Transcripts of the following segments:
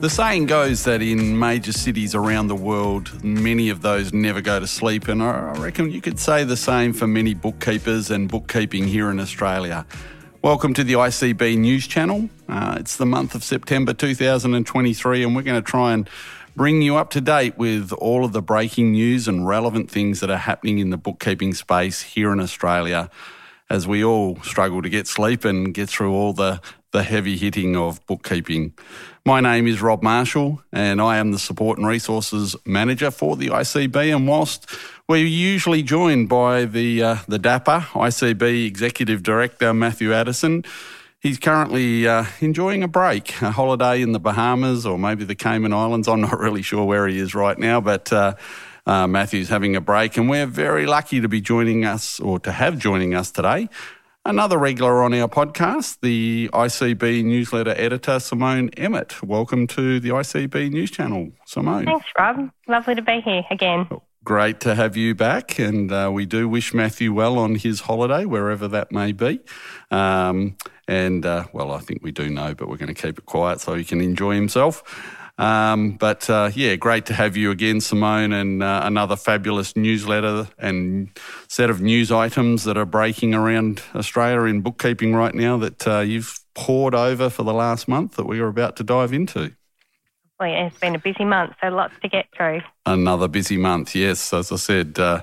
The saying goes that in major cities around the world, many of those never go to sleep, and I reckon you could say the same for many bookkeepers and bookkeeping here in Australia. Welcome to the ICB News Channel. Uh, it's the month of September 2023, and we're going to try and bring you up to date with all of the breaking news and relevant things that are happening in the bookkeeping space here in Australia as we all struggle to get sleep and get through all the, the heavy hitting of bookkeeping. My name is Rob Marshall, and I am the Support and Resources Manager for the ICB. And whilst we're usually joined by the uh, the DAPper ICB Executive Director Matthew Addison, he's currently uh, enjoying a break, a holiday in the Bahamas or maybe the Cayman Islands. I'm not really sure where he is right now, but. Uh, uh, Matthew's having a break, and we're very lucky to be joining us or to have joining us today Another regular on our podcast, the ICB newsletter editor, Simone Emmett. Welcome to the ICB News Channel, Simone. Thanks, Rob. Lovely to be here again. Great to have you back, and uh, we do wish Matthew well on his holiday, wherever that may be. Um, and, uh, well, I think we do know, but we're going to keep it quiet so he can enjoy himself. Um, but uh, yeah, great to have you again, Simone, and uh, another fabulous newsletter and set of news items that are breaking around Australia in bookkeeping right now that uh, you've pored over for the last month that we are about to dive into. Well, yeah, it's been a busy month, so lots to get through. Another busy month, yes. As I said, uh,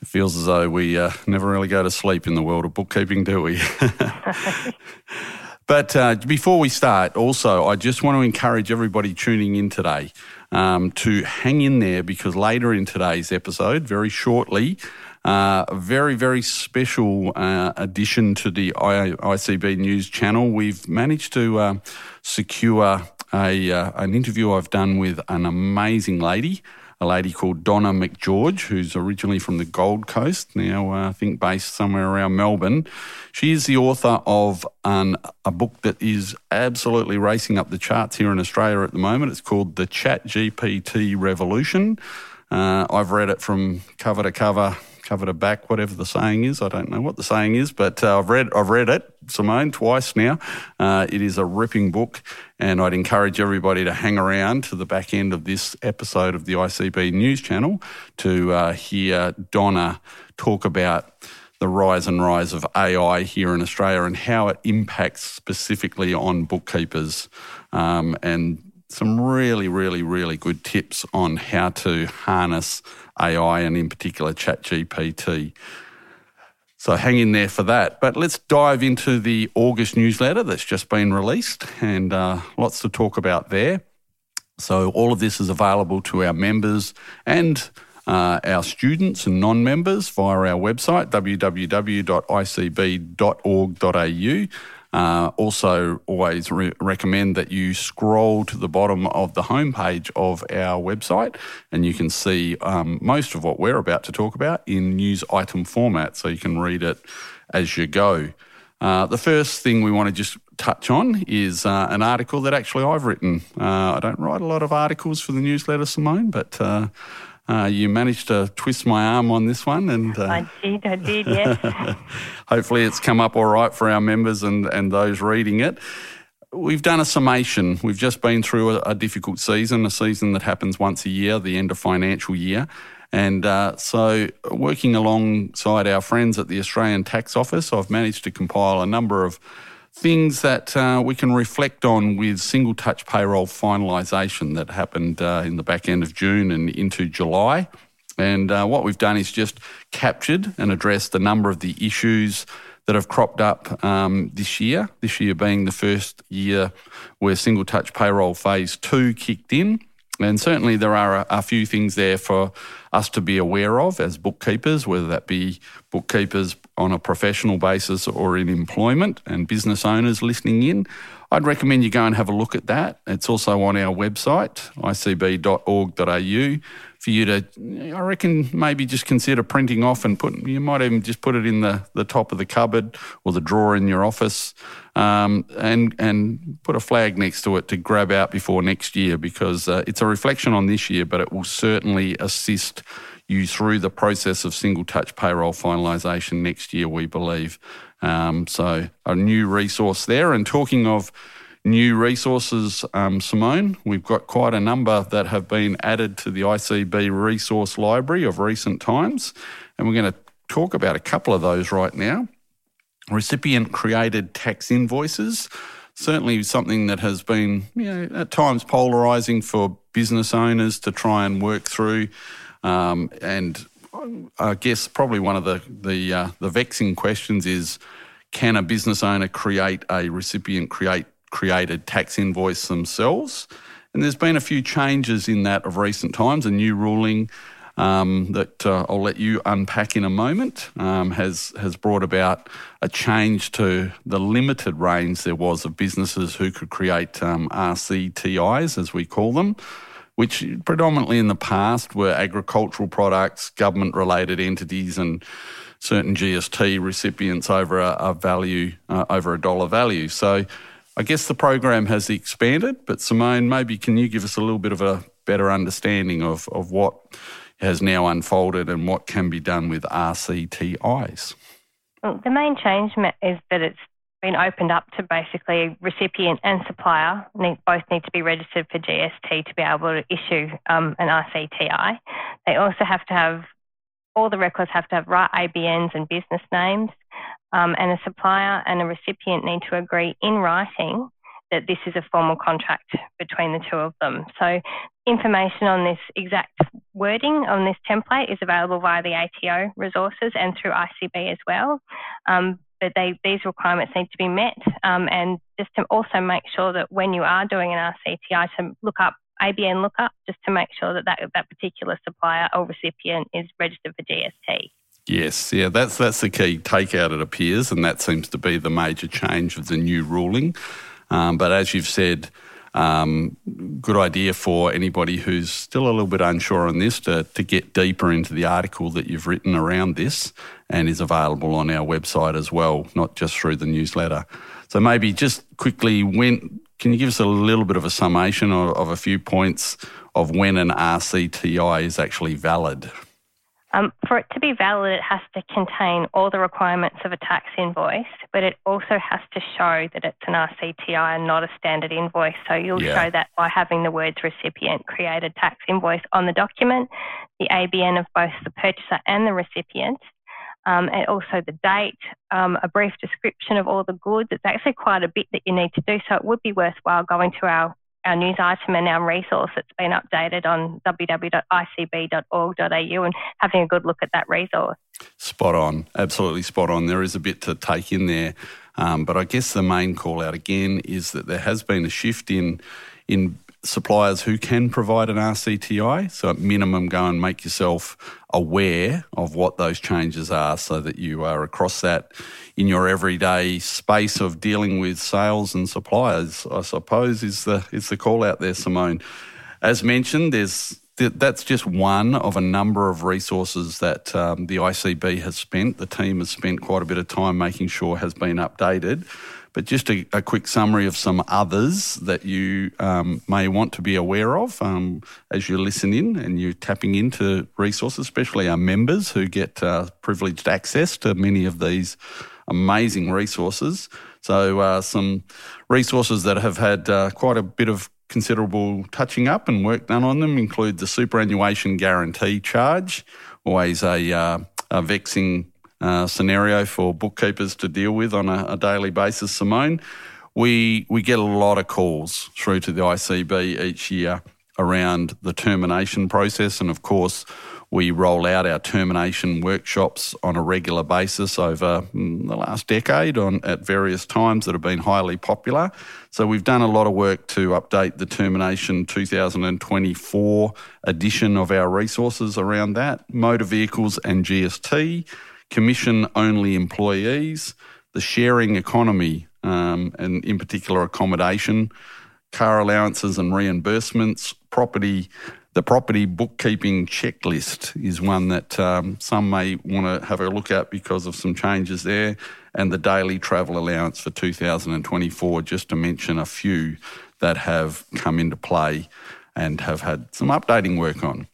it feels as though we uh, never really go to sleep in the world of bookkeeping, do we? But uh, before we start, also, I just want to encourage everybody tuning in today um, to hang in there because later in today's episode, very shortly, uh, a very, very special uh, addition to the ICB News channel. We've managed to uh, secure a, uh, an interview I've done with an amazing lady a lady called Donna McGeorge, who's originally from the Gold Coast, now uh, I think based somewhere around Melbourne. She is the author of an, a book that is absolutely racing up the charts here in Australia at the moment. It's called The Chat GPT Revolution. Uh, I've read it from cover to cover cover to back, whatever the saying is. I don't know what the saying is, but uh, I've read I've read it, Simone, twice now. Uh, it is a ripping book, and I'd encourage everybody to hang around to the back end of this episode of the ICB News Channel to uh, hear Donna talk about the rise and rise of AI here in Australia and how it impacts specifically on bookkeepers um, and some really, really, really good tips on how to harness AI and in particular ChatGPT. So hang in there for that. But let's dive into the August newsletter that's just been released and uh, lots to talk about there. So all of this is available to our members and uh, our students and non members via our website, www.icb.org.au. Uh, also, always re- recommend that you scroll to the bottom of the homepage of our website and you can see um, most of what we're about to talk about in news item format so you can read it as you go. Uh, the first thing we want to just touch on is uh, an article that actually I've written. Uh, I don't write a lot of articles for the newsletter, Simone, but uh, you managed to twist my arm on this one, and uh, I did, I did, yes. hopefully, it's come up all right for our members and and those reading it. We've done a summation. We've just been through a, a difficult season, a season that happens once a year, the end of financial year. And uh, so, working alongside our friends at the Australian Tax Office, I've managed to compile a number of things that uh, we can reflect on with single touch payroll finalisation that happened uh, in the back end of June and into July. And uh, what we've done is just captured and addressed a number of the issues that have cropped up um, this year, this year being the first year where single touch payroll phase two kicked in. And certainly there are a, a, few things there for us to be aware of as bookkeepers, whether that be bookkeepers on a professional basis or in employment and business owners listening in. I'd recommend you go and have a look at that. It's also on our website, icb.org.au, for you to, I reckon, maybe just consider printing off and put, you might even just put it in the, the top of the cupboard or the drawer in your office um, and and put a flag next to it to grab out before next year because uh, it's a reflection on this year, but it will certainly assist you through the process of single touch payroll finalisation next year, we believe. Um, so a new resource there. And talking of new resources, um, Simone. We've got quite a number that have been added to the ICB resource library of recent times, and we're going to talk about a couple of those right now. Recipient created tax invoices, certainly something that has been, you know, at times polarising for business owners to try and work through, um, and I guess probably one of the the uh, the vexing questions is, can a business owner create a recipient create created tax invoice themselves. And there's been a few changes in that of recent times. A new ruling um, that uh, I'll let you unpack in a moment um, has has brought about a change to the limited range there was of businesses who could create um, RCTIs, as we call them, which predominantly in the past were agricultural products, government related entities, and certain GST recipients over a, a value uh, over a dollar value. So I guess the program has expanded, but Simone, maybe can you give us a little bit of a better understanding of, of what has now unfolded and what can be done with RCTIs? Well, the main change is that it's been opened up to basically recipient and supplier need, both need to be registered for GST to be able to issue um, an RCTI. They also have to have all the records have to have right ABNs and business names um, and a supplier and a recipient need to agree in writing that this is a formal contract between the two of them. So, information on this exact wording on this template is available via the ATO resources and through ICB as well. Um, but they, these requirements need to be met, um, and just to also make sure that when you are doing an RCTI, to look up ABN lookup just to make sure that that, that particular supplier or recipient is registered for GST. Yes, yeah, that's that's the key takeout. It appears, and that seems to be the major change of the new ruling. Um, but as you've said, um, good idea for anybody who's still a little bit unsure on this to, to get deeper into the article that you've written around this and is available on our website as well, not just through the newsletter. So maybe just quickly, when can you give us a little bit of a summation of, of a few points of when an RCTI is actually valid? Um, for it to be valid, it has to contain all the requirements of a tax invoice, but it also has to show that it's an RCTI and not a standard invoice. So you'll yeah. show that by having the words recipient created tax invoice on the document, the ABN of both the purchaser and the recipient, um, and also the date, um, a brief description of all the goods. It's actually quite a bit that you need to do, so it would be worthwhile going to our our news item and our resource that's been updated on www.icb.org.au and having a good look at that resource. Spot on, absolutely spot on. There is a bit to take in there, um, but I guess the main call out again is that there has been a shift in in suppliers who can provide an RCTI. So, at minimum, go and make yourself aware of what those changes are so that you are across that in your everyday space of dealing with sales and suppliers, I suppose, is the, is the call out there, Simone. As mentioned, there's that's just one of a number of resources that um, the ICB has spent. The team has spent quite a bit of time making sure has been updated. But just a, a quick summary of some others that you um, may want to be aware of um, as you listen in and you're tapping into resources, especially our members who get uh, privileged access to many of these amazing resources. So, uh, some resources that have had uh, quite a bit of considerable touching up and work done on them include the superannuation guarantee charge, always a, uh, a vexing uh, scenario for bookkeepers to deal with on a, a, daily basis, Simone. We, we get a lot of calls through to the ICB each year around the termination process. And of course, we roll out our termination workshops on a regular basis over mm, the last decade on, at various times that have been highly popular. So we've done a lot of work to update the termination 2024 edition of our resources around that, motor vehicles and GST commission only employees, the sharing economy, um, and in particular accommodation, car allowances and reimbursements, property. The property bookkeeping checklist is one that um, some may want to have a look at because of some changes there, and the daily travel allowance for 2024, just to mention a few that have come into play and have had some updating work on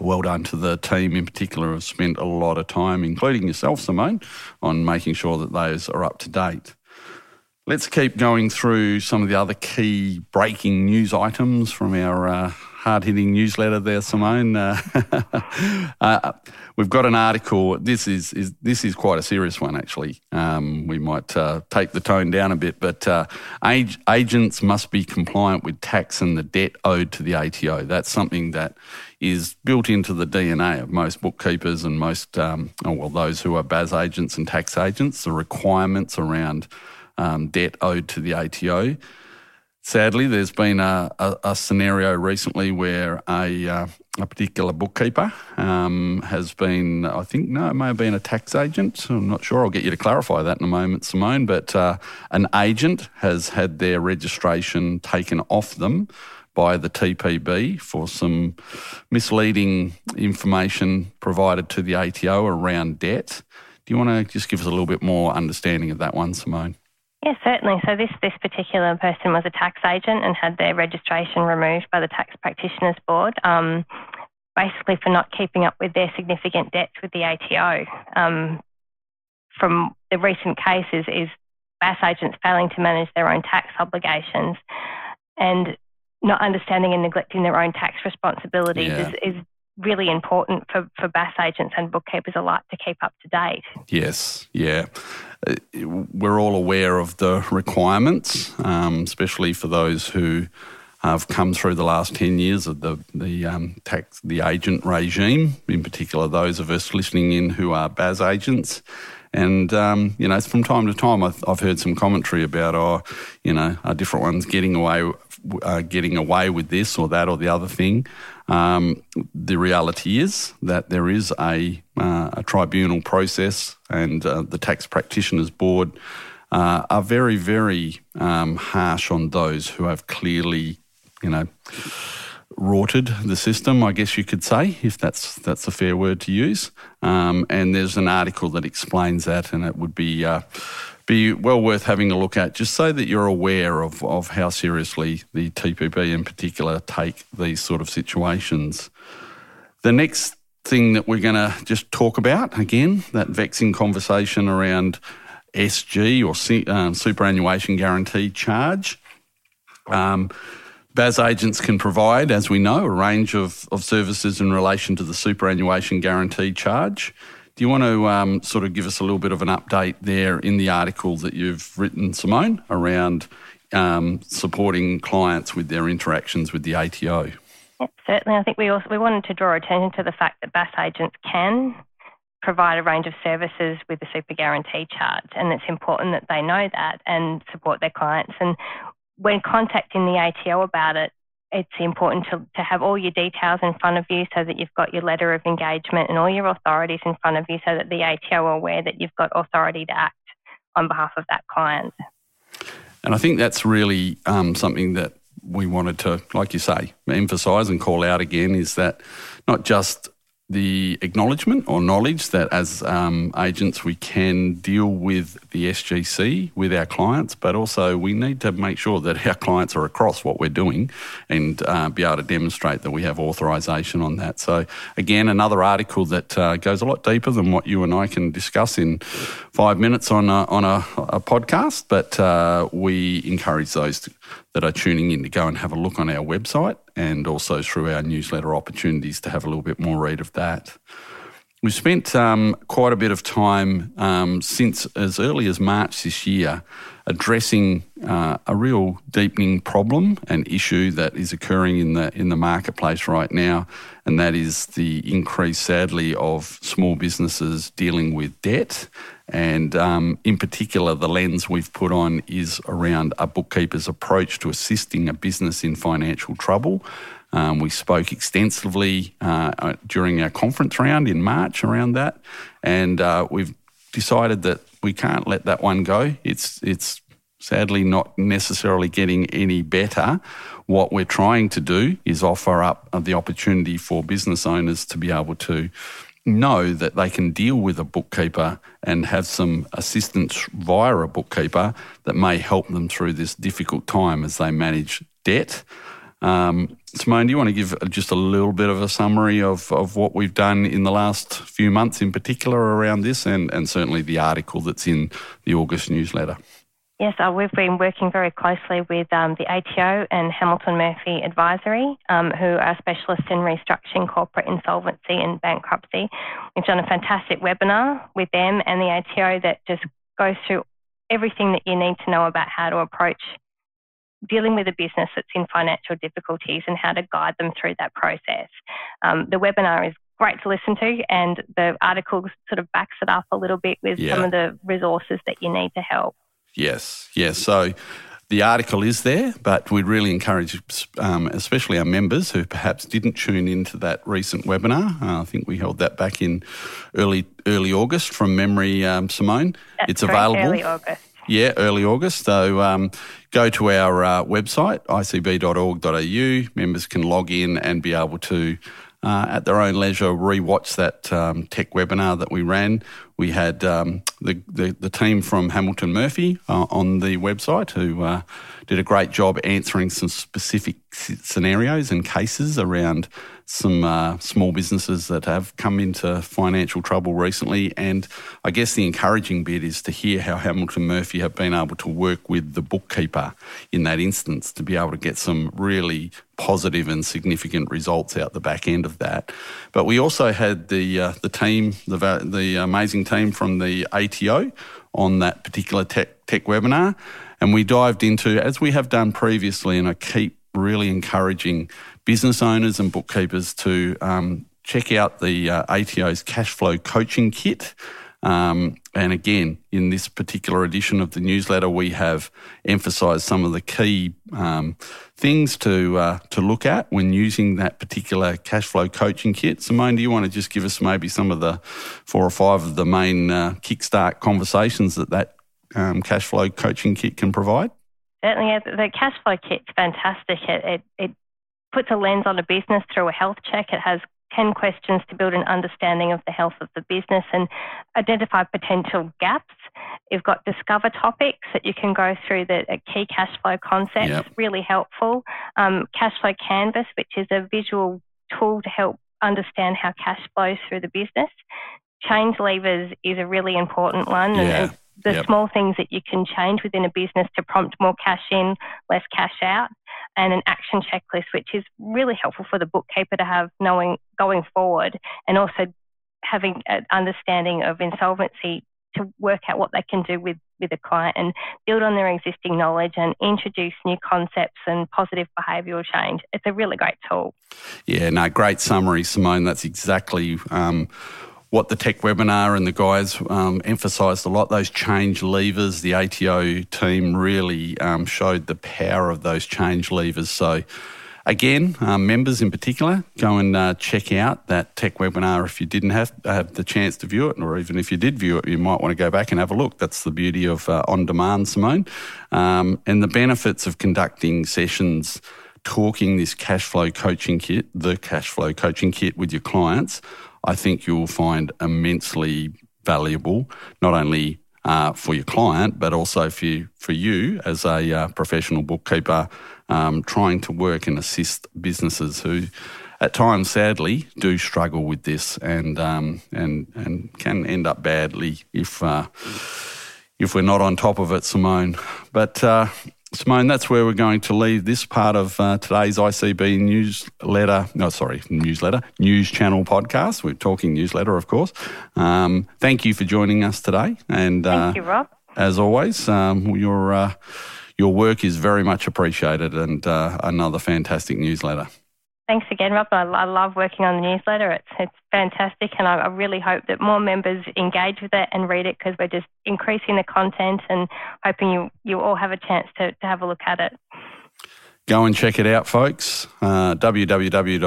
well done to the team in particular who have spent a lot of time, including yourself, Simone, on making sure that those are up to date. Let's keep going through some of the other key breaking news items from our uh, hard hitting newsletter there, Simone. Uh, uh, we've got an article. This is, is, this is quite a serious one, actually. Um, we might uh, take the tone down a bit, but uh, ag- agents must be compliant with tax and the debt owed to the ATO. That's something that is built into the DNA of most bookkeepers and most, um, oh, well, those who are BAS agents and tax agents. The requirements around um, debt owed to the ATO. Sadly, there's been a, a, a scenario recently where a, uh, a particular bookkeeper um, has been, I think, no, it may have been a tax agent. I'm not sure. I'll get you to clarify that in a moment, Simone. But uh, an agent has had their registration taken off them by the TPB for some misleading information provided to the ATO around debt. Do you want to just give us a little bit more understanding of that one, Simone? Yes, certainly. So this, this particular person was a tax agent and had their registration removed by the Tax Practitioners Board, um, basically for not keeping up with their significant debts with the ATO. Um, from the recent cases is BAS agents failing to manage their own tax obligations and not understanding and neglecting their own tax responsibilities yeah. is, is really important for, for BAS agents and bookkeepers alike to keep up to date. Yes, yeah. We're all aware of the requirements, um, especially for those who have come through the last 10 years of the, the um, tax, the agent regime, in particular those of us listening in who are BAS agents. And, um, you know, from time to time, I've, I've, heard some commentary about, oh, you know, are different ones getting away, uh, getting away with this or that or the other thing. Um, the reality is that there is a, uh, a tribunal process, and uh, the Tax Practitioners Board uh, are very, very um, harsh on those who have clearly, you know, rorted the system, I guess you could say, if that's that's a fair word to use. Um, and there's an article that explains that, and it would be uh, be well worth having a look at, just so that you're aware of, of how seriously the TPB in particular take these sort of situations. The next thing that we're going to just talk about, again, that vexing conversation around SG or um, superannuation guarantee charge. Um, BAS agents can provide, as we know, a range of, of services in relation to the superannuation guarantee charge. Do you want to um, sort of give us a little bit of an update there in the article that you've written, Simone, around um, supporting clients with their interactions with the ATO? Yep, certainly. I think we also we wanted to draw attention to the fact that BAS agents can provide a range of services with the super guarantee charge, and it's important that they know that and support their clients. And when contacting the ATO about it, it's important to, to have all your details in front of you so that you've got your letter of engagement and all your authorities in front of you so that the ATO are aware that you've got authority to act on behalf of that client. And I think that's really um, something that we wanted to, like you say, emphasise and call out again is that not just the acknowledgement or knowledge that as um, agents we can deal with the SGC with our clients, but also we need to make sure that our clients are across what we're doing and uh, be able to demonstrate that we have authorisation on that. So, again, another article that uh, goes a lot deeper than what you and I can discuss in five minutes on a, on a, a podcast, but uh, we encourage those to, that are tuning in to go and have a look on our website and also through our newsletter opportunities to have a little bit more read of that. We've spent um, quite a bit of time um, since as early as March this year addressing uh, a real deepening problem and issue that is occurring in the in the marketplace right now, and that is the increase, sadly, of small businesses dealing with debt. And um, in particular, the lens we've put on is around a bookkeeper's approach to assisting a business in financial trouble. Um, we spoke extensively uh, uh during our conference round in March around that, and uh, we've decided that we can't let that one go. It's it's sadly not necessarily getting any better. What we're trying to do is offer up the opportunity for business owners to be able to know that they can deal with a bookkeeper and have some assistance via a bookkeeper that may help them through this difficult time as they manage debt. Um, Simone, do you want to give just a little bit of a summary of, of what we've done in the last few months in particular around this and, and certainly the article that's in the August newsletter? Yes, uh, we've been working very closely with um, the ATO and Hamilton Murphy Advisory, um, who are specialists in restructuring corporate insolvency and bankruptcy. We've done a fantastic webinar with them and the ATO that just goes through everything that you need to know about how to approach dealing with a business that's in financial difficulties and how to guide them through that process. Um, the webinar is great to listen to, and the article sort of backs it up a little bit with yeah. some of the resources that you need to help. Yes, yes. So the article is there, but we'd really encourage, um, especially our members who perhaps didn't tune into that recent webinar. Uh, I think we held that back in early early August from memory, um, Simone. That's it's correct, available. Early August. Yeah, early August. So um, go to our uh, website, icb.org.au. Members can log in and be able to uh, at their own leisure rewatch that um, tech webinar that we ran. We had um, the, the, the team from Hamilton Murphy uh, on the website who uh, did a great job answering some specific scenarios and cases around some uh, small businesses that have come into financial trouble recently. And I guess the encouraging bit is to hear how Hamilton Murphy have been able to work with the bookkeeper in that instance to be able to get some really positive and significant results out the back end of that. But we also had the uh, the team, the the amazing team from the ATO on that particular tech tech webinar, and we dived into as we have done previously, and I keep really encouraging business owners and bookkeepers to um, check out the uh, ATO's cash flow coaching kit. Um, and again, in this particular edition of the newsletter, we have emphasised some of the key um, things to uh, to look at when using that particular cash flow coaching kit. Simone, do you want to just give us maybe some of the four or five of the main uh, kickstart conversations that that um, cash flow coaching kit can provide? Certainly, the cash flow kit's fantastic. It, it, it puts a lens on a business through a health check. It has 10 questions to build an understanding of the health of the business and identify potential gaps. You've got discover topics that you can go through the key cash flow concepts, yep. really helpful. Um, cash flow canvas, which is a visual tool to help understand how cash flows through the business. Change levers is a really important one. Yeah. The yep. small things that you can change within a business to prompt more cash in, less cash out, and an action checklist, which is really helpful for the bookkeeper to have knowing going forward, and also having an understanding of insolvency to work out what they can do with, with a client and build on their existing knowledge and introduce new concepts and positive behavioural change. It's a really great tool. Yeah, no, great summary, Simone. That's exactly um, what the tech webinar and the guys um, emphasised a lot. Those change levers, the ATO team really um, showed the power of those change levers. So, again, um, members in particular, go and uh, check out that tech webinar if you didn't have, have the chance to view it, or even if you did view it, you might want to go back and have a look. That's the beauty of uh, on demand, Simone, um, and the benefits of conducting sessions talking this cash flow coaching kit, the cash flow coaching kit with your clients. I think you'll find immensely valuable, not only uh, for your client, but also for you, for you as a uh, professional bookkeeper um, trying to work and assist businesses who, at times, sadly, do struggle with this and um, and and can end up badly if uh, if we're not on top of it, Simone. But uh, Simone, that's where we're going to leave this part of uh, today's ICB newsletter. No, sorry, newsletter, news channel podcast. We're talking newsletter, of course. Um, thank you for joining us today. And uh, thank you, Rob. As always, um, your uh, your work is very much appreciated, and uh, another fantastic newsletter. Thanks again, Rob. I, I, love working on the newsletter. It's it's fantastic, and I, I really hope that more members engage with it and read it because we're just increasing the content and hoping you you all have a chance to, to have a look at it. Go and check it out, folks. Uh, www.icb.org.au.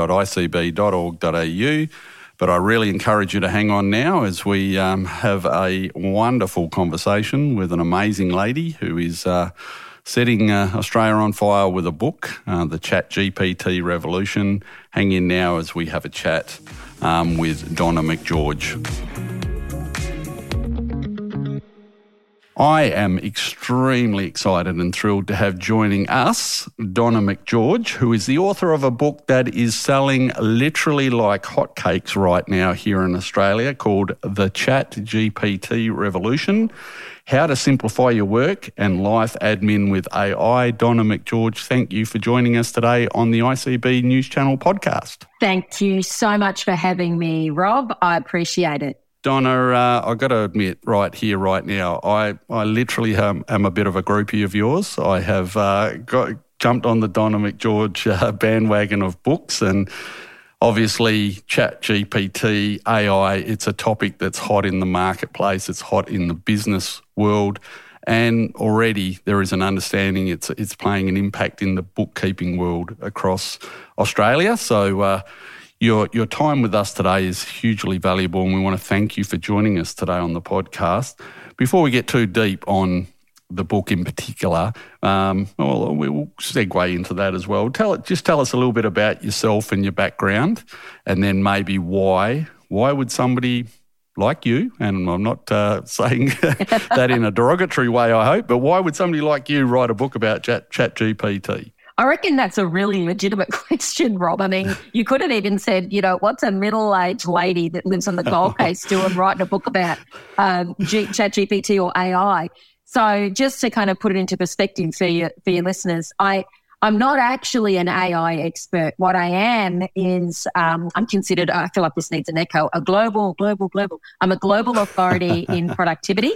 But I really encourage you to hang on now as we um, have a wonderful conversation with an amazing lady who is. Uh, setting uh, Australia on fire with a book, uh, The Chat GPT Revolution. Hang in now as we have a chat um, with Donna McGeorge. I am extremely excited and thrilled to have joining us Donna McGeorge, who is the author of a book that is selling literally like hotcakes right now here in Australia called The Chat GPT Revolution How to Simplify Your Work and Life Admin with AI. Donna McGeorge, thank you for joining us today on the ICB News Channel podcast. Thank you so much for having me, Rob. I appreciate it. Donna, uh, I've got to admit, right here, right now, I, I literally am, am a bit of a groupie of yours. I have uh, got jumped on the Donna McGeorge uh, bandwagon of books and obviously chat gpt ai it's a topic that's hot in the marketplace it's hot in the business world and already there is an understanding it's it's playing an impact in the bookkeeping world across australia so uh, your, your time with us today is hugely valuable, and we want to thank you for joining us today on the podcast. Before we get too deep on the book in particular, um, well, we'll segue into that as well. Tell it, just tell us a little bit about yourself and your background, and then maybe why. Why would somebody like you, and I'm not uh, saying that in a derogatory way, I hope, but why would somebody like you write a book about Chat, Chat GPT? I reckon that's a really legitimate question, Rob. I mean, you could have even said, you know, what's a middle aged lady that lives on the Gold Coast doing writing a book about um, G- Chat GPT or AI? So, just to kind of put it into perspective for your, for your listeners, I, I'm not actually an AI expert. What I am is um, I'm considered, I feel like this needs an echo, a global, global, global. I'm a global authority in productivity.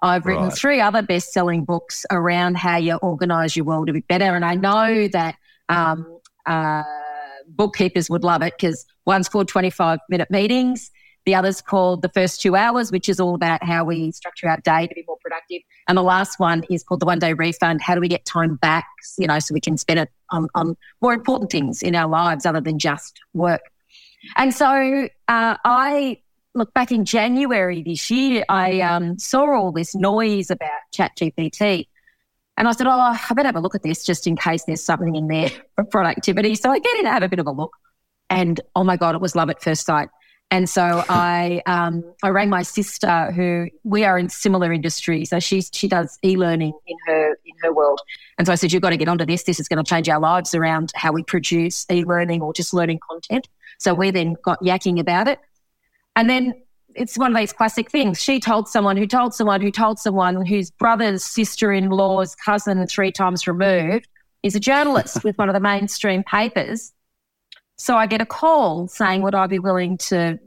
I've written right. three other best selling books around how you organize your world a bit better. And I know that um, uh, bookkeepers would love it because one's called 25 minute meetings. The other's called The First Two Hours, which is all about how we structure our day to be more And the last one is called The One Day Refund. How do we get time back, you know, so we can spend it on, on more important things in our lives other than just work. And so uh, I look, back in January this year, I um, saw all this noise about ChatGPT. And I said, oh, I better have a look at this just in case there's something in there for productivity. So I get in to have a bit of a look. And oh my God, it was love at first sight. And so I um, I rang my sister, who we are in similar industries. So she's she does e-learning in her in her world. And so I said, you've got to get onto this. This is going to change our lives around how we produce e-learning or just learning content. So we then got yakking about it. And then it's one of these classic things. She told someone who told someone who told someone whose brother's sister in law's cousin, three times removed, is a journalist with one of the mainstream papers. So I get a call saying, Would I be willing to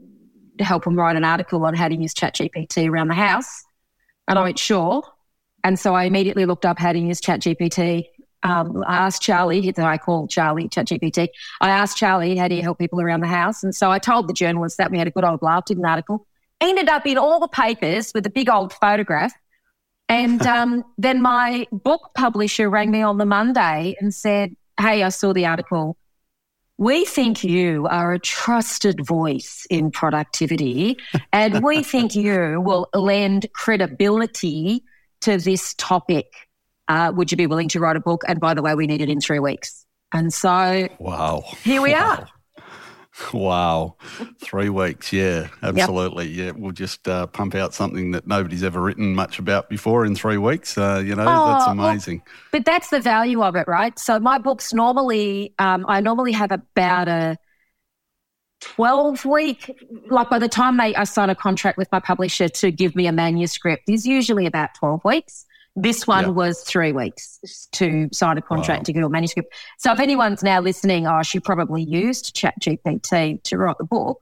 help him write an article on how to use ChatGPT around the house? And I went, Sure. And so I immediately looked up how to use ChatGPT um, I asked Charlie, I call Charlie ChatGPT. I asked Charlie, how do you help people around the house? And so I told the journalist that we had a good old laugh, did an article. Ended up in all the papers with a big old photograph. And um, then my book publisher rang me on the Monday and said, Hey, I saw the article. We think you are a trusted voice in productivity, and we think you will lend credibility to this topic uh, would you be willing to write a book? And by the way, we need it in three weeks. And so, wow, here we wow. are. Wow, three weeks, yeah, absolutely, yep. yeah. We'll just uh, pump out something that nobody's ever written much about before in three weeks. Uh, you know, oh, that's amazing. Well, but that's the value of it, right? So my books normally, um, I normally have about a 12 week, like by the time they, I sign a contract with my publisher to give me a manuscript, is usually about 12 weeks. This one yep. was three weeks to sign a contract wow. to get a manuscript. So if anyone's now listening, oh, she probably used ChatGPT to write the book,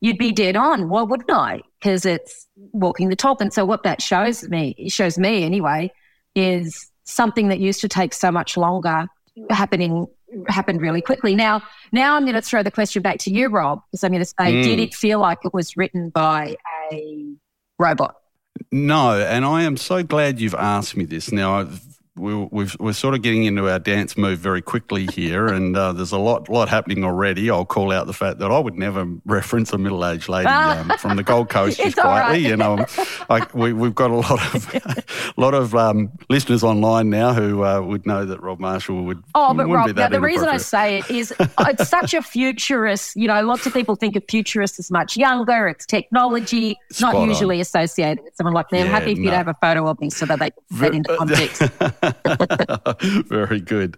you'd be dead on. Why wouldn't I? Because it's walking the top. And so what that shows me, it shows me anyway, is something that used to take so much longer happening happened really quickly. Now, now I'm going to throw the question back to you, Rob, because I'm going to say, mm. did it feel like it was written by a robot? No, and I am so glad you've asked me this. Now, we are sort of getting into our dance move very quickly here, and uh, there's a lot lot happening already. I'll call out the fact that I would never reference a middle aged lady um, from the Gold Coast just quietly. Right. You know, I, we, have got a lot of lot of um, listeners online now who uh, would know that Rob Marshall would. Oh, but Rob, now, the reason I say it is it's such a futurist. You know, lots of people think of futurists as much younger. It's technology, Spot not usually on. associated with someone like me. I'm yeah, happy if no. you to have a photo of me so that they can fit into context. Very good.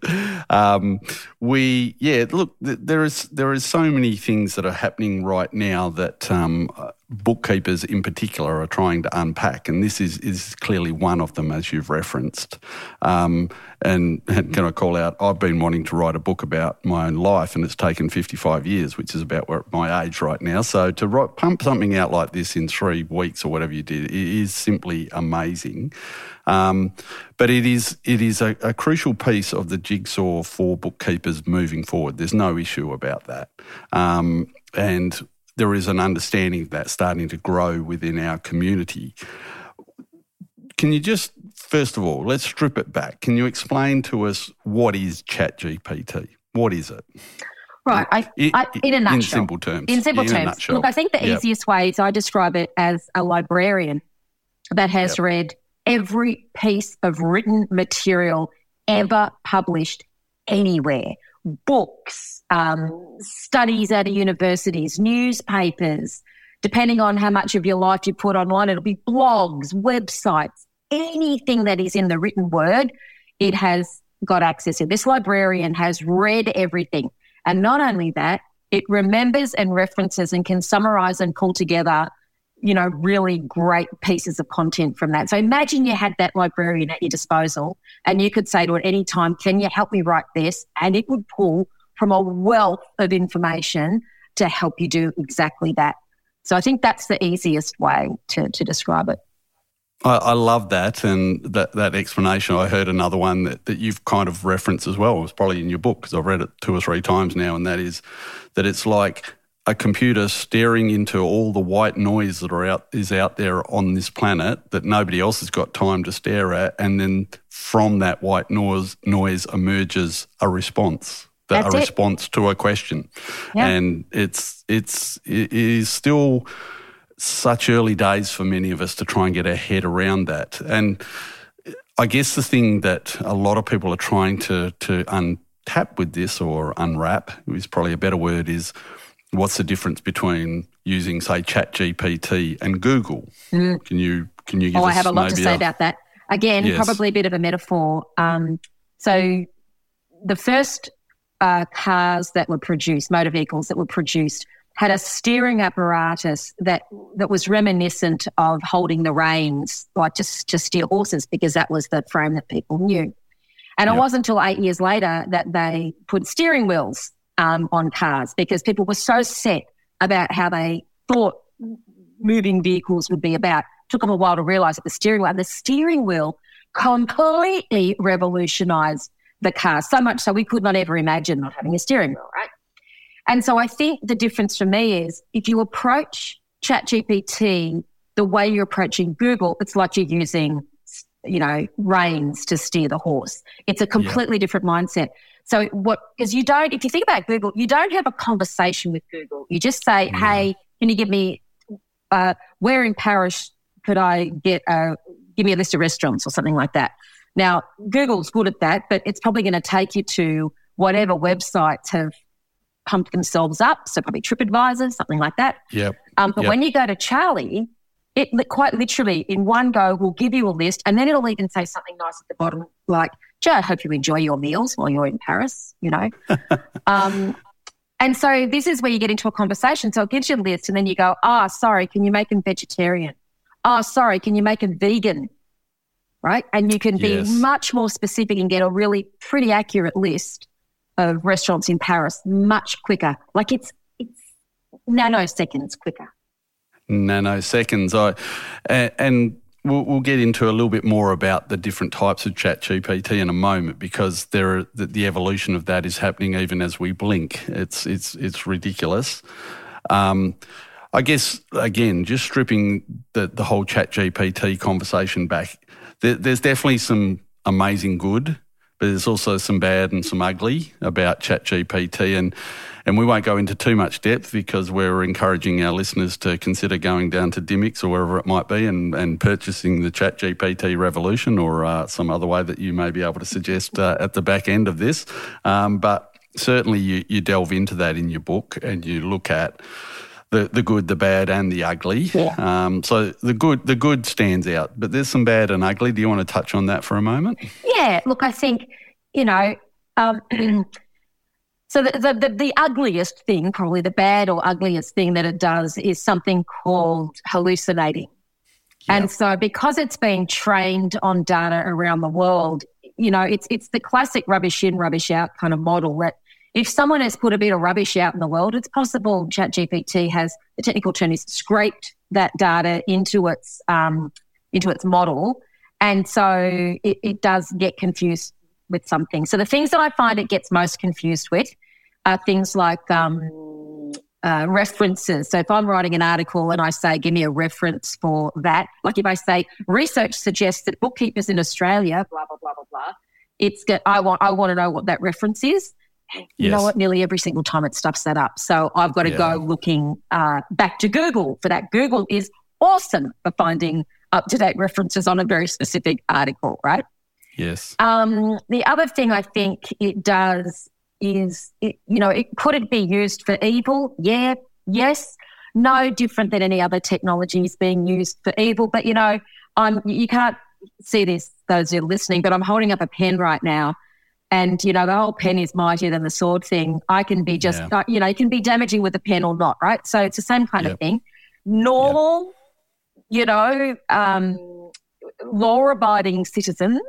Um, we yeah. Look, there is there is so many things that are happening right now that um, bookkeepers in particular are trying to unpack, and this is is clearly one of them, as you've referenced. Um, and, can I call out? I've been wanting to write a book about my own life, and it's taken 55 years, which is about my age right now. So to write, pump something out like this in three weeks or whatever you did is simply amazing. Um, but it is it is a, a, crucial piece of the jigsaw for bookkeepers moving forward. There's no issue about that. Um, and there is an understanding of that starting to grow within our community. Can you just, first of all, let's strip it back. Can you explain to us what is ChatGPT? What is it? Right. I, I, in a nutshell. In simple terms. In simple in terms. Look, I think the yep. easiest way is I describe it as a librarian that has yep. read every piece of written material ever published anywhere books, um, studies at universities, newspapers. Depending on how much of your life you put online, it'll be blogs, websites, anything that is in the written word, it has got access to. This librarian has read everything. And not only that, it remembers and references and can summarize and pull together you know, really great pieces of content from that. So imagine you had that librarian at your disposal and you could say to it any time, can you help me write this? And it would pull from a wealth of information to help you do exactly that. So I think that's the easiest way to, to describe it. I, I love that and that, that explanation. I heard another one that, that you've kind of referenced as well. It was probably in your book because I've read it two or three times now, and that is that it's like a computer staring into all the white noise that are out is out there on this planet that nobody else has got time to stare at, and then from that white noise noise emerges a response. That a response to a question, yeah. and it's it's it is still such early days for many of us to try and get our head around that. And I guess the thing that a lot of people are trying to to untap with this or unwrap is probably a better word is what's the difference between using, say, ChatGPT and Google? Mm. Can you can you give oh, I have a lot to say a, about that. Again, yes. probably a bit of a metaphor. Um, so the first uh, cars that were produced, motor vehicles that were produced, had a steering apparatus that that was reminiscent of holding the reins, like just to steer horses, because that was the frame that people knew. And yep. it wasn't until eight years later that they put steering wheels um, on cars because people were so set about how they thought moving vehicles would be about. Took them a while to realize that the steering wheel, the steering wheel completely revolutionized the car so much so we could not ever imagine not having a steering wheel, right? And so I think the difference for me is if you approach ChatGPT the way you're approaching Google, it's like you're using, you know, reins to steer the horse. It's a completely yeah. different mindset. So what? Because you don't. If you think about Google, you don't have a conversation with Google. You just say, mm. "Hey, can you give me uh, where in Paris could I get a give me a list of restaurants or something like that?" Now, Google's good at that, but it's probably going to take you to whatever websites have pumped themselves up. So probably TripAdvisor, something like that. Yep. Um, but yep. when you go to Charlie, it quite literally in one go will give you a list, and then it'll even say something nice at the bottom like I hope you enjoy your meals while you're in Paris, you know. um, and so this is where you get into a conversation. So it gives you a list, and then you go, ah, oh, sorry, can you make them vegetarian? Oh, sorry, can you make them vegan? Right. And you can be yes. much more specific and get a really pretty accurate list of restaurants in Paris much quicker. Like it's, it's nanoseconds quicker. Nanoseconds. I, and We'll, we'll, get into a little bit more about the different types of chat GPT in a moment because there the, the, evolution of that is happening even as we blink. It's it's it's ridiculous. Um, I guess again, just stripping the the whole chat GPT conversation back, there, there's definitely some amazing good, but there's also some bad and some ugly about ChatGPT. And, and we won't go into too much depth because we're encouraging our listeners to consider going down to Dymocks or wherever it might be and, and purchasing the ChatGPT revolution or uh, some other way that you may be able to suggest uh, at the back end of this. Um, but certainly you, you delve into that in your book and you look at the, the good, the bad, and the ugly. Yeah. Um, so the good the good stands out, but there's some bad and ugly. Do you want to touch on that for a moment? Yeah, look, I think you know. Um, so the, the, the the ugliest thing, probably the bad or ugliest thing that it does, is something called hallucinating. And so, because it's been trained on data around the world, you know, it's it's the classic rubbish in, rubbish out kind of model that if someone has put a bit of rubbish out in the world, it's possible ChatGPT has the technical term is scraped that data into its um, into its model, and so it, it does get confused with something. So the things that I find it gets most confused with are things like um, uh, references. So if I'm writing an article and I say, give me a reference for that, like if I say, research suggests that bookkeepers in Australia, blah, blah, blah, blah, blah, it's get, I want, I want to know what that reference is. You Yes. know what? Nearly every single time it stuffs that up. So I've got to Yeah. go looking uh, back to Google for that. Google is awesome for finding up to date references on a very specific article, right? Yes. Um, the other thing I think it does is, it, you know, it, could it be used for evil? Yeah, yes. No different than any other technologies being used for evil. But, you know, I'm, you can't see this, those who are listening, but I'm holding up a pen right now. And, you know, the whole pen is mightier than the sword thing. I can be just, Yeah. uh, you know, it can be damaging with a pen or not, right? So it's the same kind Yep. of thing. Normal, you know, um, law abiding citizens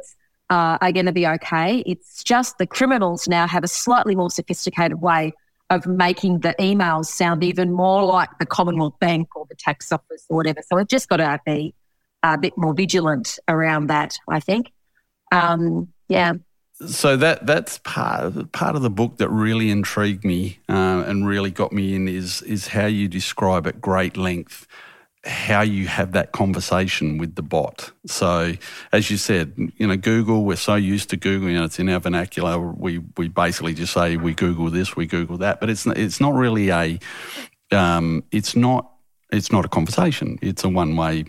uh, are going to be okay. It's just the criminals now have a slightly more sophisticated way of making the emails sound even more like the Commonwealth Bank or the tax office or whatever. So we've just got to be a bit more vigilant around that, I think. Um, yeah. So that that's part part of the book that really intrigued me uh, and really got me in is is how you describe at great length how you have that conversation with the bot. So as you said, you know, Google, we're so used to Google, you know, it's in our vernacular. We we basically just say we Google this, we Google that, but it's it's not really a um, it's not it's not a conversation. It's a one way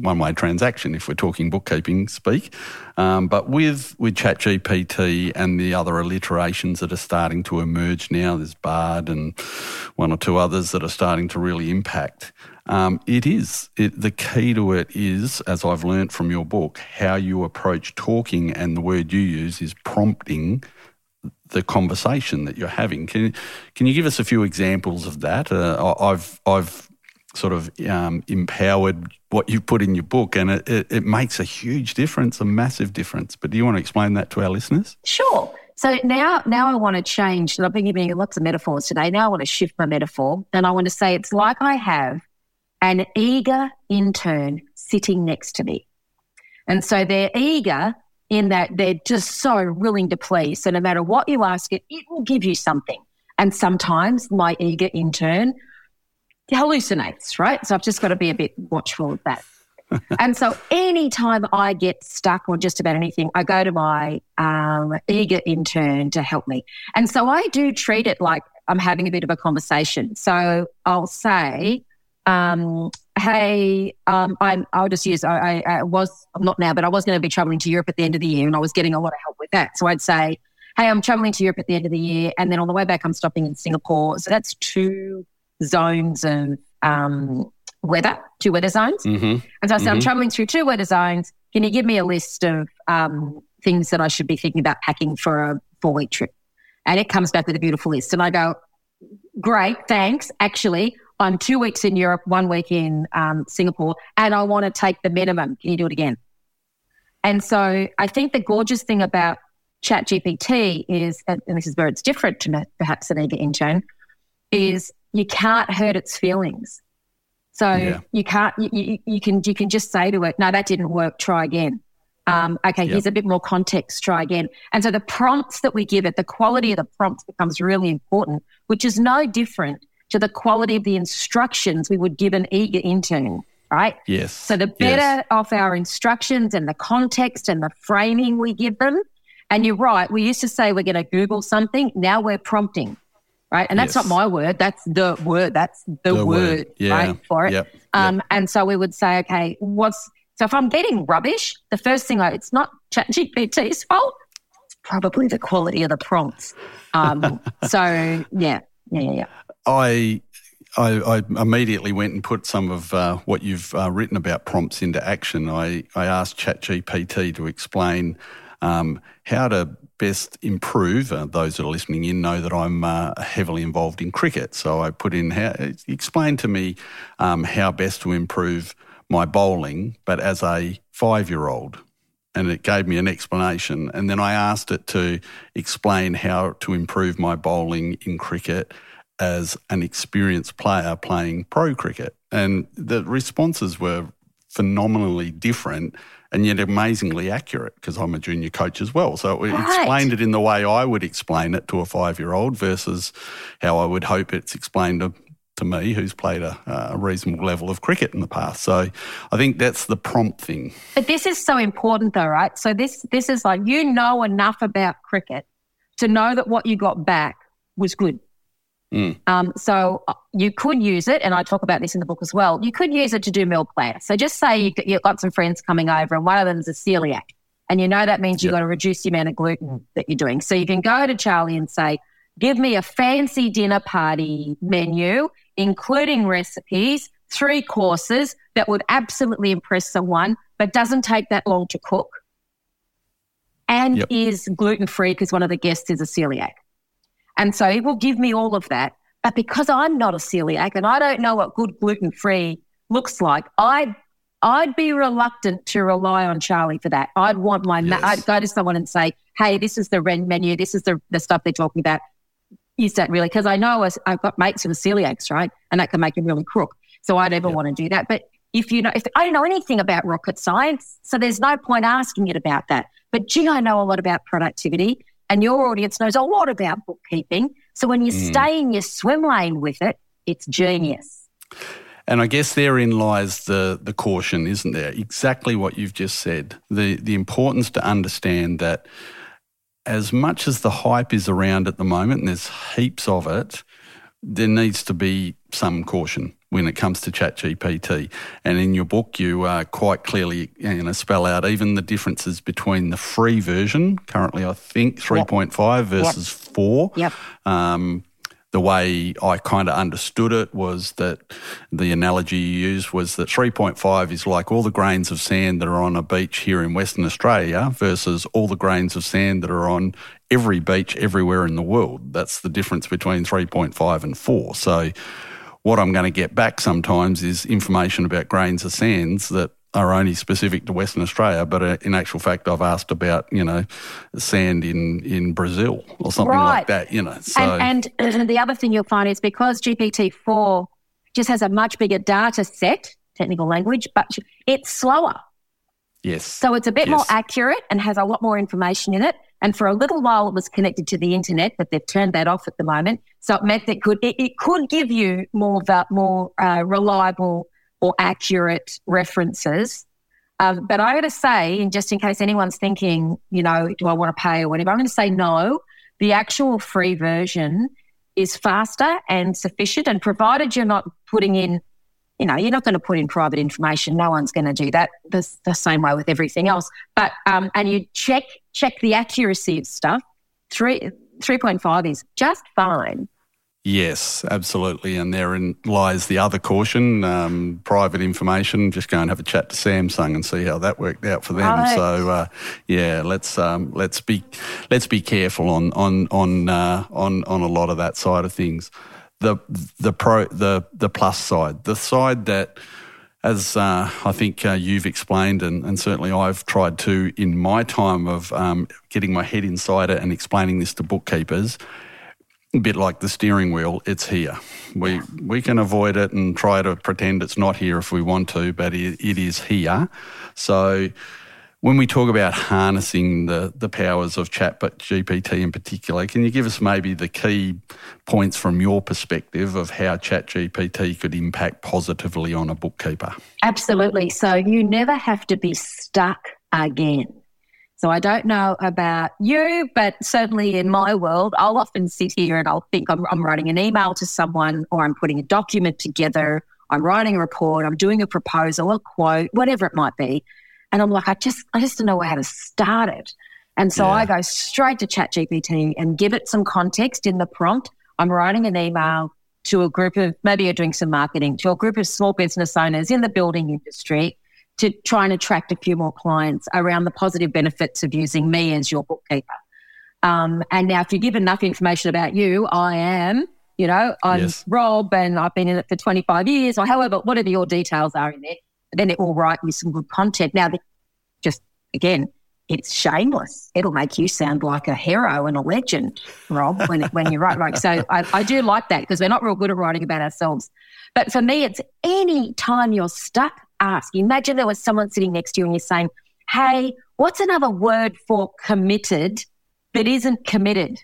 one way transaction if we're talking bookkeeping speak. Um, but with with ChatGPT and the other alliterations that are starting to emerge now, there's Bard and one or two others that are starting to really impact. Um, it is it, the key to it is, as I've learnt from your book, how you approach talking, and the word you use is prompting the conversation that you're having. Can can you give us a few examples of that? Uh, I've I've sort of um, empowered what you put in your book, and it, it, it makes a huge difference, a massive difference. But do you want to explain that to our listeners? Sure. So now, now I want to change. And I've been giving you lots of metaphors today. Now I want to shift my metaphor, and I want to say it's like I have an eager intern sitting next to me, and so they're eager in that they're just so willing to please. So no matter what you ask it, it will give you something. And sometimes my eager intern hallucinates, right? So I've just got to be a bit watchful of that. and so anytime I get stuck on just about anything, I go to my um, eager intern to help me. And so I do treat it like I'm having a bit of a conversation. So I'll say, um, hey, um, I'm, I'll just use, I, I, I was, I'm not now, but I was going to be traveling to Europe at the end of the year and I was getting a lot of help with that. So I'd say, hey, I'm traveling to Europe at the end of the year. And then on the way back, I'm stopping in Singapore. So that's two zones of um, weather, two weather zones. Mm-hmm. And so I said, I'm Mhm. traveling through two weather zones. Can you give me a list of um, things that I should be thinking about packing for a four week trip? And it comes back with a beautiful list. And I go, great, thanks. Actually, I'm two weeks in Europe, one week in um, Singapore, and I want to take the minimum. Can you do it again? And so I think the gorgeous thing about ChatGPT is, and and this is where it's different to perhaps an eager intern, is you can't hurt its feelings. So Yeah. you can't you, you, can you can just say to it, no, that didn't work. Try again. Um, okay, Yep. here's a bit more context. Try again. And so the prompts that we give it, the quality of the prompts becomes really important, which is no different to the quality of the instructions we would give an eager intern. Right. Yes. So the better yes. off our instructions and the context and the framing we give them. And you're right. We used to say we're going to Google something. Now we're prompting, right? And that's Yes. not my word. That's the word. That's the, The word, word. Yeah. right, for it. Yep. Um, And so we would say, okay, what's so if I'm getting rubbish, the first thing I it's not ChatGPT's fault. It's probably the quality of the prompts. Um, so yeah, yeah, yeah, yeah. I, I, I immediately went and put some of uh, what you've uh, written about prompts into action. I, I asked ChatGPT to explain um, how to best improve. Uh, those that are listening in know that I'm uh, heavily involved in cricket, so I put in how explain to me um, how best to improve my bowling, but as a five-year-old and it gave me an explanation. And then I asked it to explain how to improve my bowling in cricket as an experienced player playing pro cricket. And the responses were phenomenally different and yet amazingly accurate because I'm a junior coach as well. So it Right. explained it in the way I would explain it to a five year old versus how I would hope it's explained to, to me who's played a, a reasonable level of cricket in the past. So I think that's the prompt thing. But this is so important, though, right? So this this is like you know enough about cricket to know that what you got back was good. Mm. Um, so uh, you could use it, and I talk about this in the book as well. You could use it to do meal plan. So just say you, you've got some friends coming over, and one of them is a celiac, and you know that means you've got to reduce the amount of gluten that you're doing. So you can go to Charlie and say, "Give me a fancy dinner party menu, including recipes, three courses that would absolutely impress someone, but doesn't take that long to cook." and Yep. is gluten free because one of the guests is a celiac. And so it will give me all of that. But because I'm not a celiac and I don't know what good gluten free looks like, I'd, I'd be reluctant to rely on Charlie for that. I'd want my, ma- I'd go to someone and say, hey, this is the ren- menu, this is the, the stuff they're talking about. Is that really? Because I know I've got mates who are celiacs, right? And that can make them really crook. So I'd never Yep. want to do that. But if you know, if I don't know anything about rocket science, so there's no point asking it about that. But gee, I know a lot about productivity, and your audience knows a lot about bookkeeping. So when you Mm. stay in your swim lane with it, it's genius. And I guess therein lies the, the caution, isn't there? Exactly what you've just said. The the importance to understand that as much as the hype is around at the moment, and there's heaps of it, there needs to be some caution when it comes to ChatGPT. And in your book, you uh, quite clearly you know, spell out even the differences between the free version, currently I think 3.5 versus 4. Yep. Um, the way I kind of understood it was that the analogy you used was that 3.5 is like all the grains of sand that are on a beach here in Western Australia versus all the grains of sand that are on every beach everywhere in the world. That's the difference between 3.5 and 4. So, what I'm going to get back sometimes is information about grains of sands that are only specific to Western Australia, but uh, in actual fact, I've asked about you know sand in in Brazil or something Right. like that. You know, so And, and the other thing you'll find is because GPT-4 just has a much bigger data set, technical language, but it's slower. yes, So it's a bit more accurate and has a lot more information in it. And for a little while, it was connected to the internet, but they've turned that off at the moment. So it meant that could it, it could give you more va- more uh, reliable or accurate references. Um, but I got to say, and just in case anyone's thinking, you know, do I want to pay or whatever, I'm going to say no. The actual free version is faster and sufficient, and provided you're not putting in you know, you're not going to put in private information. No one's going to do that. The, the same way with everything else. But um, and you check check the accuracy of stuff. Three three point five is just fine. Yes, absolutely, and therein lies the other caution: um, private information. Just go and have a chat to Samsung and see how that worked out for them. Right. So, uh, yeah, let's um, let's be let's be careful on on on uh, on on a lot of that side of things. The the pro the the plus side, the side that as uh, I think uh, you've explained, and, and certainly I've tried to in my time of um, getting my head inside it and explaining this to bookkeepers, a bit like the steering wheel, it's here. We we can avoid it and try to pretend it's not here if we want to, but it, it is here. So when we talk about harnessing the, the powers of chat but GPT in particular, can you give us maybe the key points from your perspective of how chat GPT could impact positively on a bookkeeper? Absolutely. So you never have to be stuck again. So I don't know about you, but certainly in my world, I'll often sit here and I'll think I'm, I'm writing an email to someone or I'm putting a document together, I'm writing a report, I'm doing a proposal, a quote, whatever it might be and I'm like, I just, I just don't know how to start it. And so yeah. I go straight to ChatGPT and give it some context in the prompt. I'm writing an email to a group of, maybe you're doing some marketing, to a group of small business owners in the building industry to try and attract a few more clients around the positive benefits of using me as your bookkeeper. Um, and now, if you give enough information about you, I am, you know, I'm yes. Rob and I've been in it for 25 years or however, whatever your details are in there then it will write you some good content. Now, just again, it's shameless. It'll make you sound like a hero and a legend, Rob, when when you write. Like so, I, I do like that because we're not real good at writing about ourselves. But for me, it's any time you're stuck, ask. Imagine there was someone sitting next to you and you're saying, "Hey, what's another word for committed that isn't committed?"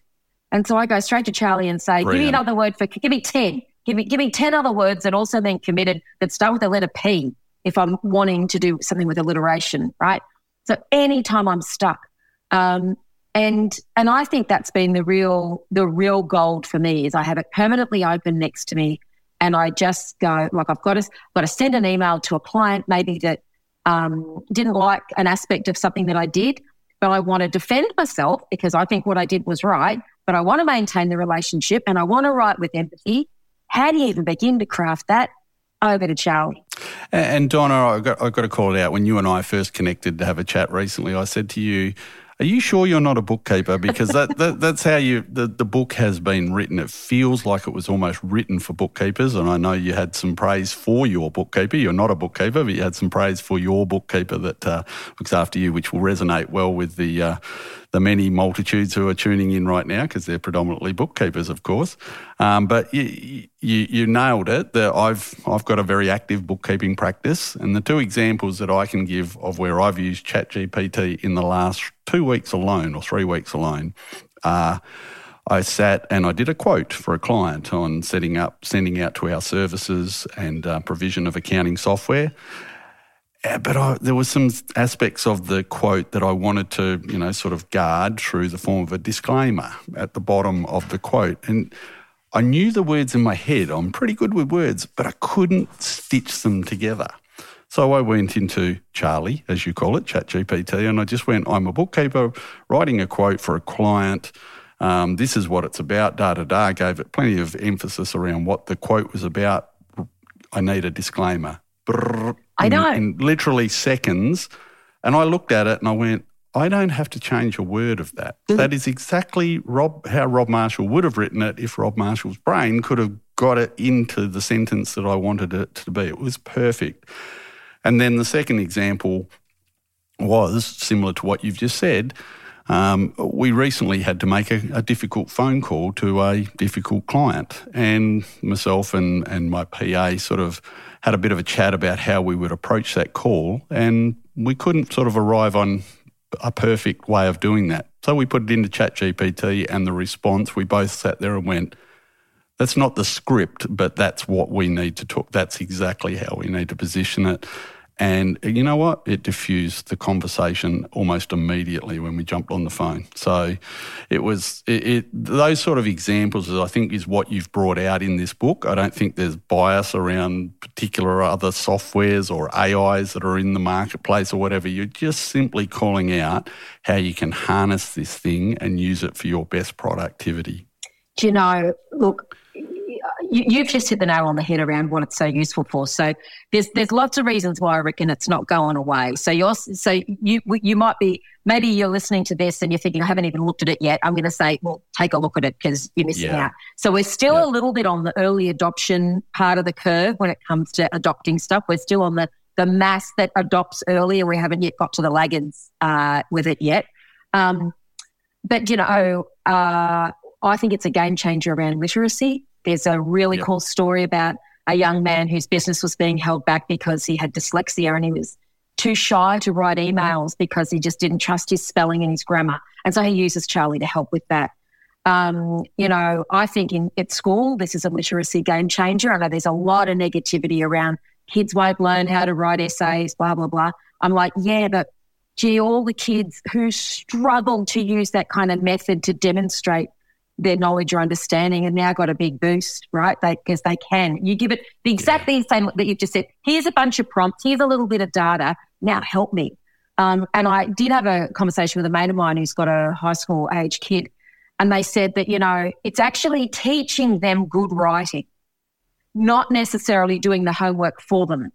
And so I go straight to Charlie and say, Brilliant. "Give me another word for give me ten. Give me give me ten other words that also then committed that start with the letter P." if I'm wanting to do something with alliteration, right? So anytime I'm stuck, um, and and I think that's been the real the real gold for me is I have it permanently open next to me, and I just go like I've got to got to send an email to a client maybe that um, didn't like an aspect of something that I did, but I want to defend myself because I think what I did was right, but I want to maintain the relationship and I want to write with empathy. How do you even begin to craft that? Over to Charlie. And Donna, I've got, I've got to call it out. When you and I first connected to have a chat recently, I said to you, are you sure you're not a bookkeeper? Because that, that that's how you the, the book has been written. It feels like it was almost written for bookkeepers. And I know you had some praise for your bookkeeper. You're not a bookkeeper, but you had some praise for your bookkeeper that uh, looks after you, which will resonate well with the uh, the many multitudes who are tuning in right now because they're predominantly bookkeepers, of course. Um, but you, you, you nailed it. That I've I've got a very active bookkeeping practice, and the two examples that I can give of where I've used ChatGPT in the last two weeks alone or three weeks alone are. I sat and I did a quote for a client on setting up, sending out to our services and uh, provision of accounting software. Uh, but I, there were some aspects of the quote that I wanted to, you know, sort of guard through the form of a disclaimer at the bottom of the quote. And I knew the words in my head. I'm pretty good with words, but I couldn't stitch them together. So I went into Charlie, as you call it, ChatGPT, and I just went, I'm a bookkeeper writing a quote for a client. Um, this is what it's about, da da da. Gave it plenty of emphasis around what the quote was about. I need a disclaimer. Brrr, I know. In, in literally seconds. And I looked at it and I went, I don't have to change a word of that. Mm-hmm. That is exactly Rob how Rob Marshall would have written it if Rob Marshall's brain could have got it into the sentence that I wanted it to be. It was perfect. And then the second example was similar to what you've just said. Um, we recently had to make a, a, difficult phone call to a difficult client, and myself and, and my PA sort of had a bit of a chat about how we would approach that call, and we couldn't sort of arrive on a perfect way of doing that. So we put it into ChatGPT, and the response, we both sat there and went, that's not the script, but that's what we need to talk. That's exactly how we need to position it. And you know what? It diffused the conversation almost immediately when we jumped on the phone. So it was it, it, those sort of examples, I think, is what you've brought out in this book. I don't think there's bias around particular other softwares or AIs that are in the marketplace or whatever. You're just simply calling out how you can harness this thing and use it for your best productivity. Do you know, look, you, have just hit the nail on the head around what it's so useful for. So there's there's lots of reasons why I reckon it's not going away. So you're so you you might be maybe you're listening to this and you're thinking I haven't even looked at it yet. I'm going to say, well, take a look at it because you're missing yeah. out. So we're still yeah. a little bit on the early adoption part of the curve when it comes to adopting stuff. We're still on the the mass that adopts earlier. We haven't yet got to the laggards uh, with it yet. Um, but you know, uh, I think it's a game changer around literacy. There's a really yep. cool story about a young man whose business was being held back because he had dyslexia and he was too shy to write emails because he just didn't trust his spelling and his grammar. And so he uses Charlie to help with that. Um, you know, I think in at school, this is a literacy game changer. I know there's a lot of negativity around kids won't learn how to write essays, blah, blah, blah. I'm like, yeah, but gee, all the kids who struggle to use that kind of method to demonstrate their knowledge or understanding and now got a big boost, right? Because they, they, can. You give it the exactly the same that you've just said. Here's a bunch of prompts. Here's a little bit of data. Now help me. Um, and I did have a conversation with a mate of mine who's got a high school age kid. And they said that, you know, it's actually teaching them good writing, not necessarily doing the homework for them.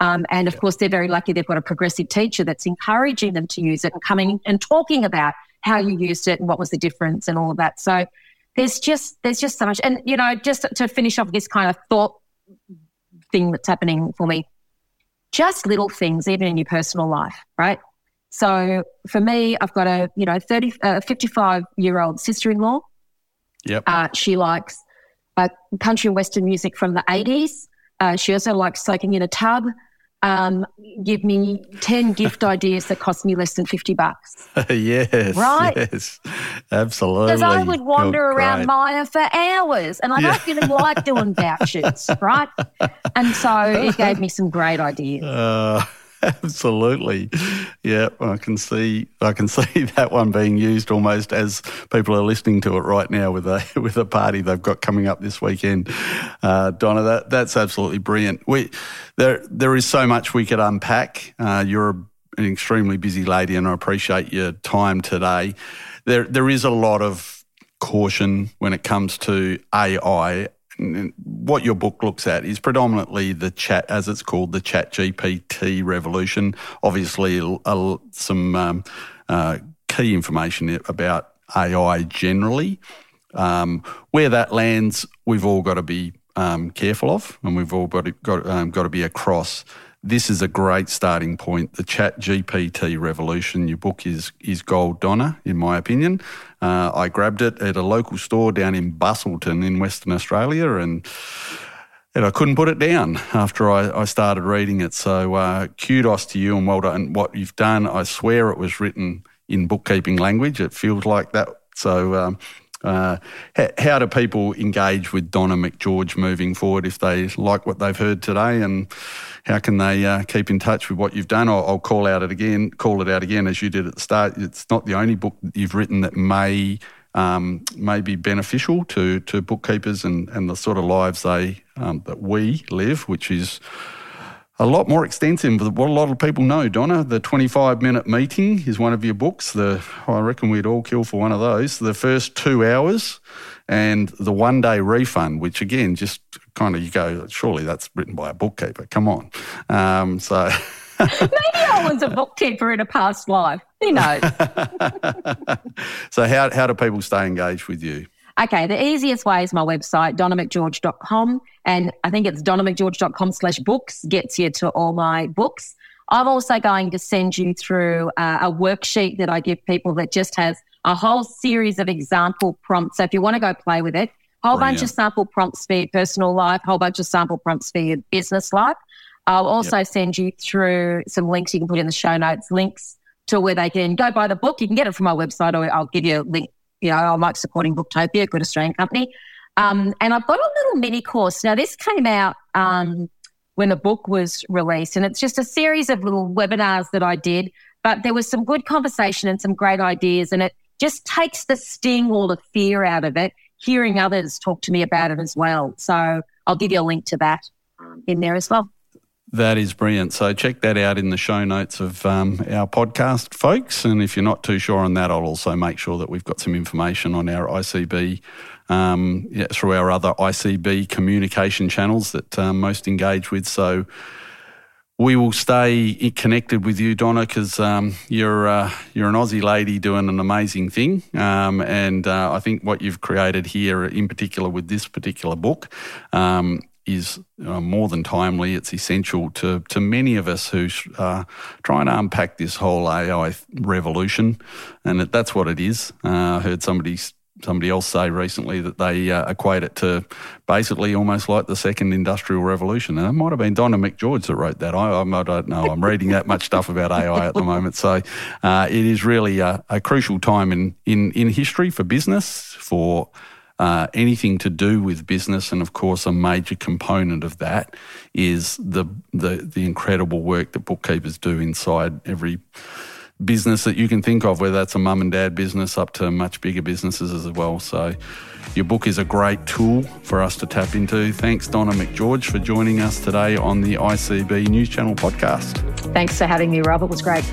Um, and of course, they're very lucky they've got a progressive teacher that's encouraging them to use it and coming and talking about how you used it and what was the difference and all of that. So there's just there's just so much. And you know, just to finish off this kind of thought thing that's happening for me, just little things, even in your personal life, right? So for me, I've got a you know 30, uh, 55 year old sister in law. Yep. Uh, she likes uh, country and western music from the 80s. Uh, she also likes soaking in a tub um, give me 10 gift ideas that cost me less than 50 bucks. yes. Right? Yes. Absolutely. Because I would wander You're around great. Myer for hours and I yeah. don't really like doing vouchers, right? And so it gave me some great ideas. Uh, Absolutely, yeah. I can see I can see that one being used almost as people are listening to it right now with a with a party they've got coming up this weekend. Uh, Donna, that that's absolutely brilliant. We there there is so much we could unpack. Uh, you're an extremely busy lady, and I appreciate your time today. There there is a lot of caution when it comes to AI what your book looks at is predominantly the chat, as it's called, the chat GPT revolution. Obviously, some um, uh, key information about AI generally. Um, where that lands, we've all got to be um, careful of, and we've all got to, got, um, got to be across this is a great starting point. The Chat GPT revolution. Your book is is gold, Donna, in my opinion. Uh, I grabbed it at a local store down in Busselton in Western Australia, and and I couldn't put it down after I, I started reading it. So uh, kudos to you and well done what you've done. I swear it was written in bookkeeping language. It feels like that. So. Um, uh, how do people engage with Donna McGeorge moving forward if they like what they've heard today, and how can they uh, keep in touch with what you've done? I'll, I'll, call out it again, call it out again as you did at the start. It's not the only book that you've written that may um, may be beneficial to to bookkeepers and, and the sort of lives they um, that we live, which is a lot more extensive than what a lot of people know, Donna. The 25 minute meeting is one of your books. The I reckon we'd all kill for one of those. The first two hours and the one day refund, which again, just kind of you go, surely that's written by a bookkeeper. Come on. Um, so. Maybe I was a bookkeeper in a past life. Who knows? so, how, how do people stay engaged with you? Okay, the easiest way is my website, donnamcgeorge.com. And I think it's donnamcgeorge.com slash books gets you to all my books. I'm also going to send you through uh, a worksheet that I give people that just has a whole series of example prompts. So if you want to go play with it, whole Brilliant. bunch of sample prompts for your personal life, whole bunch of sample prompts for your business life. I'll also yep. send you through some links you can put in the show notes, links to where they can go buy the book. You can get it from my website or I'll give you a link you know, I like supporting Booktopia, a good Australian company. Um, and I've got a little mini course. Now, this came out um, when the book was released, and it's just a series of little webinars that I did. But there was some good conversation and some great ideas, and it just takes the sting or the fear out of it, hearing others talk to me about it as well. So I'll give you a link to that in there as well. That is brilliant. So check that out in the show notes of um, our podcast, folks. And if you're not too sure on that, I'll also make sure that we've got some information on our ICB um, yeah, through our other ICB communication channels that um, most engage with. So we will stay connected with you, Donna, because um, you're uh, you're an Aussie lady doing an amazing thing, um, and uh, I think what you've created here, in particular with this particular book, um, is uh, more than timely. It's essential to, to many of us who are trying to unpack this whole AI revolution, and that's what it is. Uh, I heard somebody somebody else say recently that they uh, equate it to basically almost like the second industrial revolution. And it might have been Donna McGeorge that wrote that. I, I don't know. I'm reading that much stuff about AI at the moment. So uh, it is really a, a, crucial time in, in, in history for business, for uh, anything to do with business, and of course, a major component of that is the the, the incredible work that bookkeepers do inside every business that you can think of, whether that's a mum and dad business up to much bigger businesses as well. So, your book is a great tool for us to tap into. Thanks, Donna McGeorge, for joining us today on the ICB News Channel podcast. Thanks for having me, Rob. It was great.